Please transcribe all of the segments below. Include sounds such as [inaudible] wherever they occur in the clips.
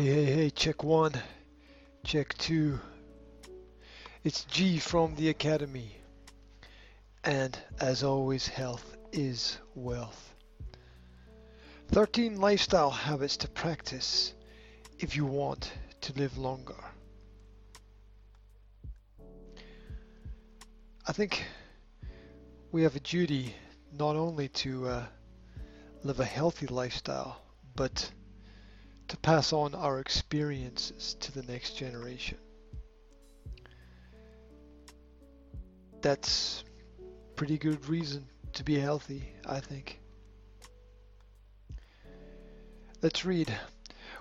Hey, hey, hey, check one, check two. It's G from the Academy. And as always, health is wealth. 13 lifestyle habits to practice if you want to live longer. I think we have a duty not only to uh, live a healthy lifestyle, but to pass on our experiences to the next generation. That's pretty good reason to be healthy, I think. Let's read.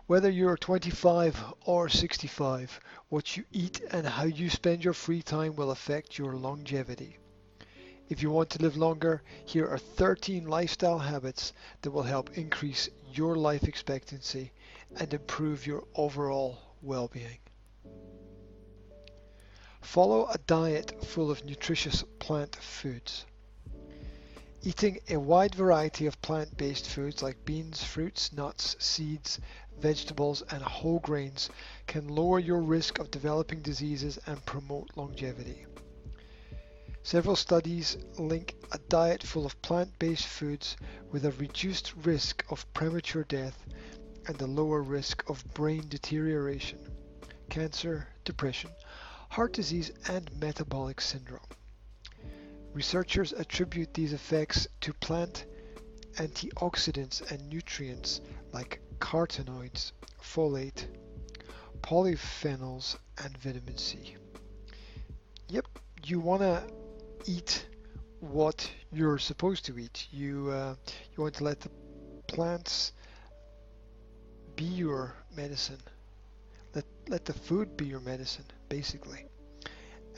Whether you're 25 or 65, what you eat and how you spend your free time will affect your longevity. If you want to live longer, here are 13 lifestyle habits that will help increase your life expectancy and improve your overall well-being. Follow a diet full of nutritious plant foods. Eating a wide variety of plant-based foods like beans, fruits, nuts, seeds, vegetables and whole grains can lower your risk of developing diseases and promote longevity. Several studies link a diet full of plant-based foods with a reduced risk of premature death and a lower risk of brain deterioration, cancer, depression, heart disease and metabolic syndrome. Researchers attribute these effects to plant antioxidants and nutrients like carotenoids, folate, polyphenols, and vitamin C. Yep, you want to eat what you're supposed to eat. You uh, you want to let the plants be your medicine. Let let the food be your medicine, basically.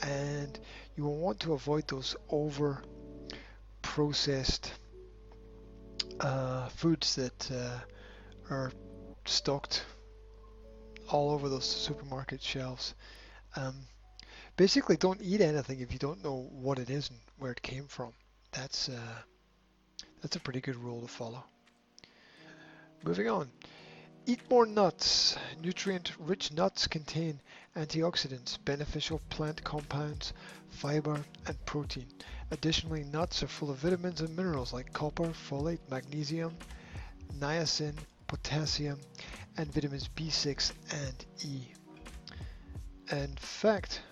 And you will want to avoid those over processed uh, foods that uh, are stocked all over those supermarket shelves. Um, basically, don't eat anything if you don't know what it is and where it came from. That's uh, that's a pretty good rule to follow. Moving on. Eat more nuts. Nutrient-rich nuts contain antioxidants, beneficial plant compounds, fiber, and protein. Additionally, nuts are full of vitamins and minerals like copper, folate, magnesium, niacin, potassium, and vitamins B6 and E. In fact,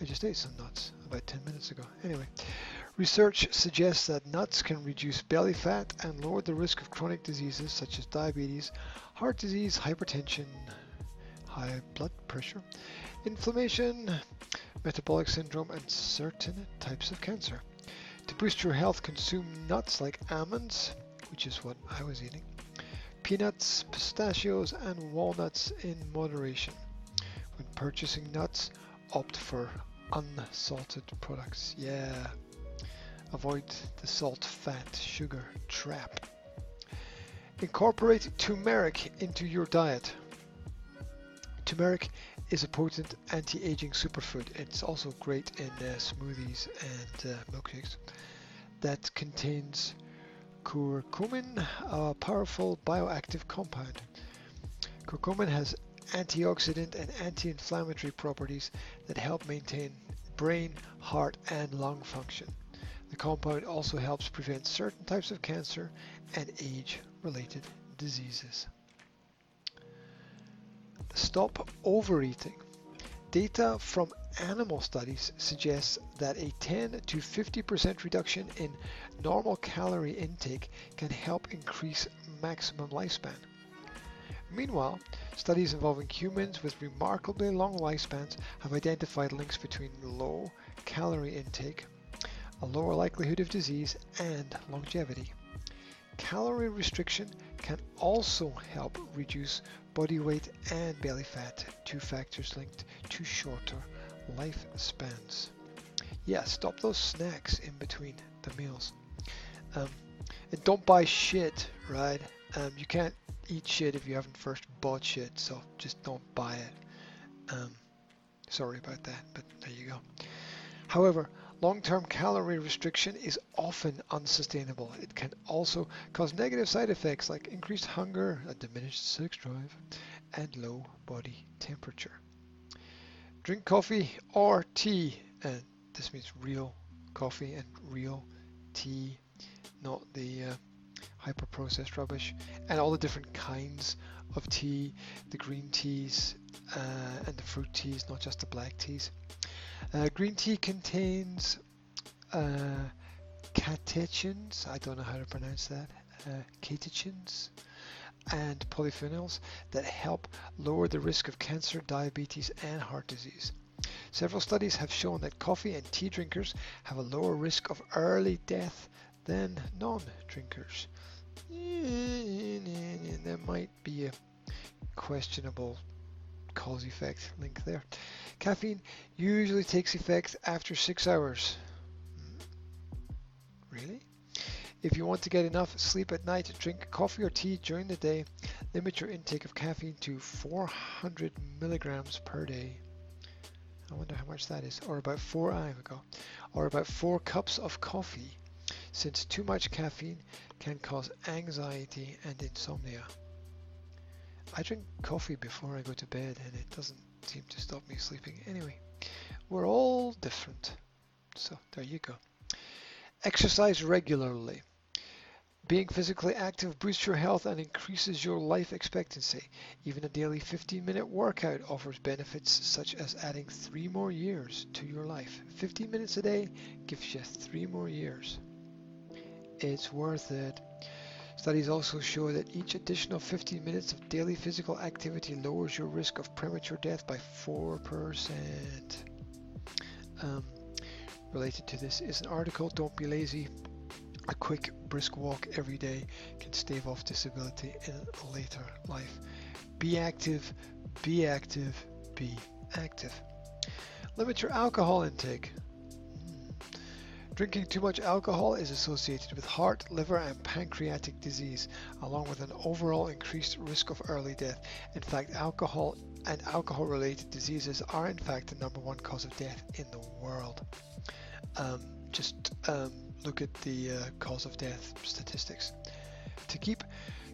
I just ate some nuts about 10 minutes ago. Anyway, research suggests that nuts can reduce belly fat and lower the risk of chronic diseases such as diabetes, heart disease, hypertension, high blood pressure, inflammation, metabolic syndrome, and certain types of cancer. To boost your health, consume nuts like almonds, which is what I was eating, peanuts, pistachios, and walnuts in moderation. When purchasing nuts, opt for unsalted products. Yeah. Avoid the salt, fat, sugar trap. Incorporate turmeric into your diet. Turmeric is a potent anti-aging superfood. It's also great in uh, smoothies and uh, milkshakes. That contains curcumin, a powerful bioactive compound. Curcumin has antioxidant and anti-inflammatory properties that help maintain brain, heart, and lung function. The compound also helps prevent certain types of cancer and age-related diseases. Stop overeating. Data from animal studies suggests that a 10 to 50% reduction in normal calorie intake can help increase maximum lifespan. Meanwhile, studies involving humans with remarkably long lifespans have identified links between low calorie intake, a lower likelihood of disease, and longevity. Calorie restriction can also help reduce body weight and belly fat, two factors linked to shorter lifespans. Yeah, stop those snacks in between the meals. Um, and don't buy shit, right? Um, you can't eat shit if you haven't first bought shit, so just don't buy it. Um, sorry about that, but there you go. However, long-term calorie restriction is often unsustainable. It can also cause negative side effects like increased hunger, a diminished sex drive, and low body temperature. Drink coffee or tea, and this means real coffee and real tea, not the uh, hyper processed rubbish, and all the different kinds of tea, the green teas uh, and the fruit teas, not just the black teas. Uh, green tea contains uh, catechins, I don't know how to pronounce that, uh, catechins, and polyphenols that help lower the risk of cancer, diabetes, and heart disease. Several studies have shown that coffee and tea drinkers have a lower risk of early death than non-drinkers. There might be a questionable cause effect link there. Caffeine usually takes effect after six hours. Hmm. Really? If you want to get enough sleep at night, drink coffee or tea during the day. Limit your intake of caffeine to 400 milligrams per day. I wonder how much that is. Or about four, I go. Or about four cups of coffee, since too much caffeine can cause anxiety and insomnia. I drink coffee before I go to bed and it doesn't seem to stop me sleeping anyway. We're all different. So there you go. Exercise regularly. Being physically active boosts your health and increases your life expectancy. Even a daily 15 minute workout offers benefits such as adding three more years to your life. 15 minutes a day gives you three more years. It's worth it. Studies also show that each additional 15 minutes of daily physical activity lowers your risk of premature death by 4%. Um, related to this is an article, Don't Be Lazy. A quick brisk walk every day can stave off disability in later life. Be active, be active, be active. Limit your alcohol intake. Drinking too much alcohol is associated with heart, liver, and pancreatic disease, along with an overall increased risk of early death. In fact, alcohol and alcohol related diseases are, in fact, the number one cause of death in the world. Um, just um, look at the uh, cause of death statistics. To keep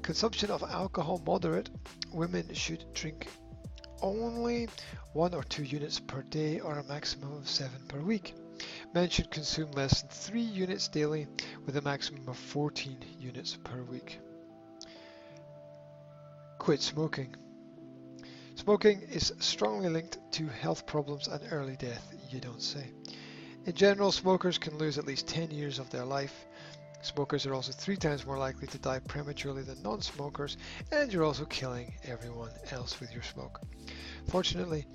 consumption of alcohol moderate, women should drink only one or two units per day or a maximum of seven per week. Men should consume less than 3 units daily with a maximum of 14 units per week. Quit smoking. Smoking is strongly linked to health problems and early death, you don't say. In general, smokers can lose at least 10 years of their life. Smokers are also three times more likely to die prematurely than non-smokers, and you're also killing everyone else with your smoke. Fortunately,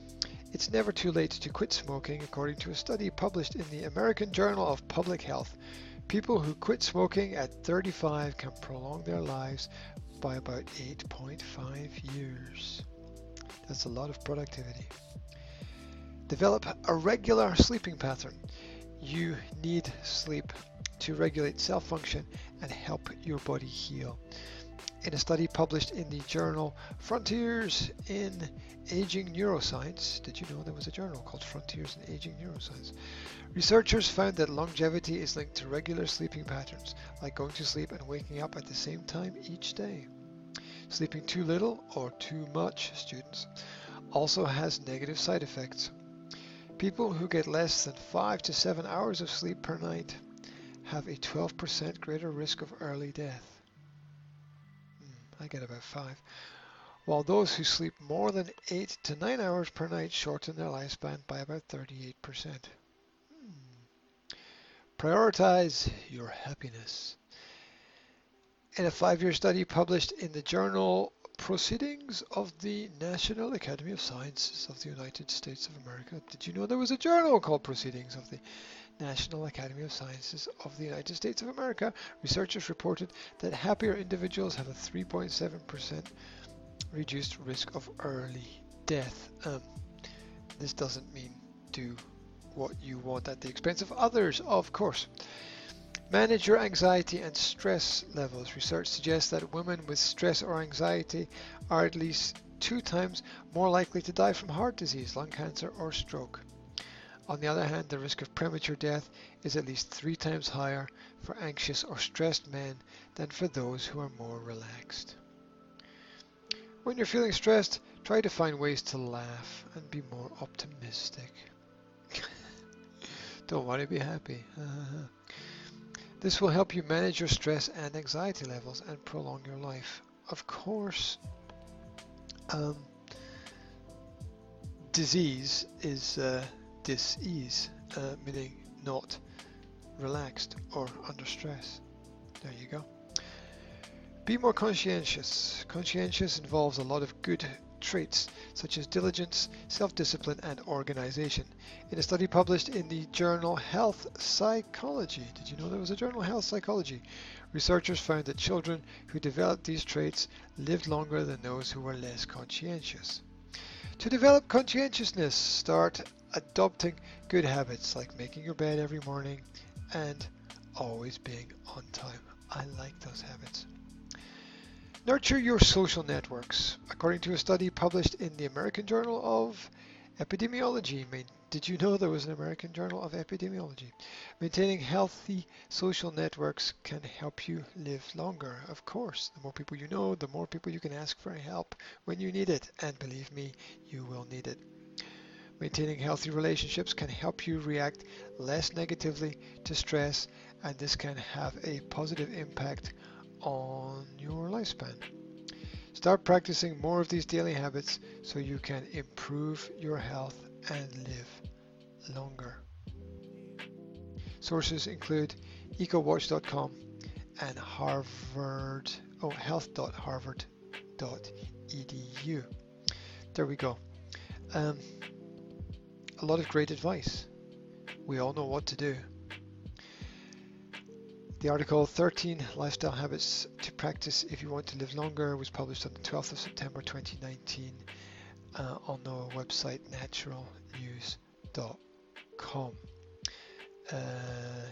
it's never too late to quit smoking, according to a study published in the American Journal of Public Health. People who quit smoking at 35 can prolong their lives by about 8.5 years. That's a lot of productivity. Develop a regular sleeping pattern. You need sleep to regulate cell function and help your body heal in a study published in the journal Frontiers in Aging Neuroscience. Did you know there was a journal called Frontiers in Aging Neuroscience? Researchers found that longevity is linked to regular sleeping patterns, like going to sleep and waking up at the same time each day. Sleeping too little or too much, students, also has negative side effects. People who get less than 5 to 7 hours of sleep per night have a 12% greater risk of early death. I get about five. While those who sleep more than eight to nine hours per night shorten their lifespan by about 38%. Hmm. Prioritize your happiness. In a five-year study published in the journal Proceedings of the National Academy of Sciences of the United States of America. Did you know there was a journal called Proceedings of the National Academy of Sciences of the United States of America, researchers reported that happier individuals have a 3.7% reduced risk of early death. Um, this doesn't mean do what you want at the expense of others, of course. Manage your anxiety and stress levels. Research suggests that women with stress or anxiety are at least two times more likely to die from heart disease, lung cancer, or stroke. On the other hand, the risk of premature death is at least three times higher for anxious or stressed men than for those who are more relaxed. When you're feeling stressed, Try to find ways to laugh and be more optimistic. [laughs] Don't worry, be happy. [laughs] this will help you manage your stress and anxiety levels and prolong your life. Of course, um, disease is uh, dis-ease, uh, meaning not relaxed or under stress. There you go. Be more conscientious. Conscientious involves a lot of good traits such as diligence, self-discipline and organization. In a study published in the journal Health Psychology, did you know there was a journal Health Psychology? Researchers found that children who developed these traits lived longer than those who were less conscientious. To develop conscientiousness, start adopting good habits like making your bed every morning and always being on time. I like those habits. Nurture your social networks. According to a study published in the American Journal of Epidemiology, did you know there was an American Journal of Epidemiology? Maintaining healthy social networks can help you live longer. Of course, the more people you know, the more people you can ask for help when you need it. And believe me, you will need it. Maintaining healthy relationships can help you react less negatively to stress, and this can have a positive impact on your lifespan. Start practicing more of these daily habits so you can improve your health and live longer. Sources include ecowatch.com and Harvard, oh, health.harvard.edu. There we go. Um, a lot of great advice. We all know what to do. The article 13 Lifestyle Habits to Practice If You Want to Live Longer was published on the 12th of September 2019 uh, on the website naturalnews.com. Uh,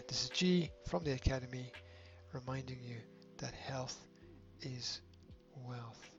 this is G from the Academy reminding you that health is wealth.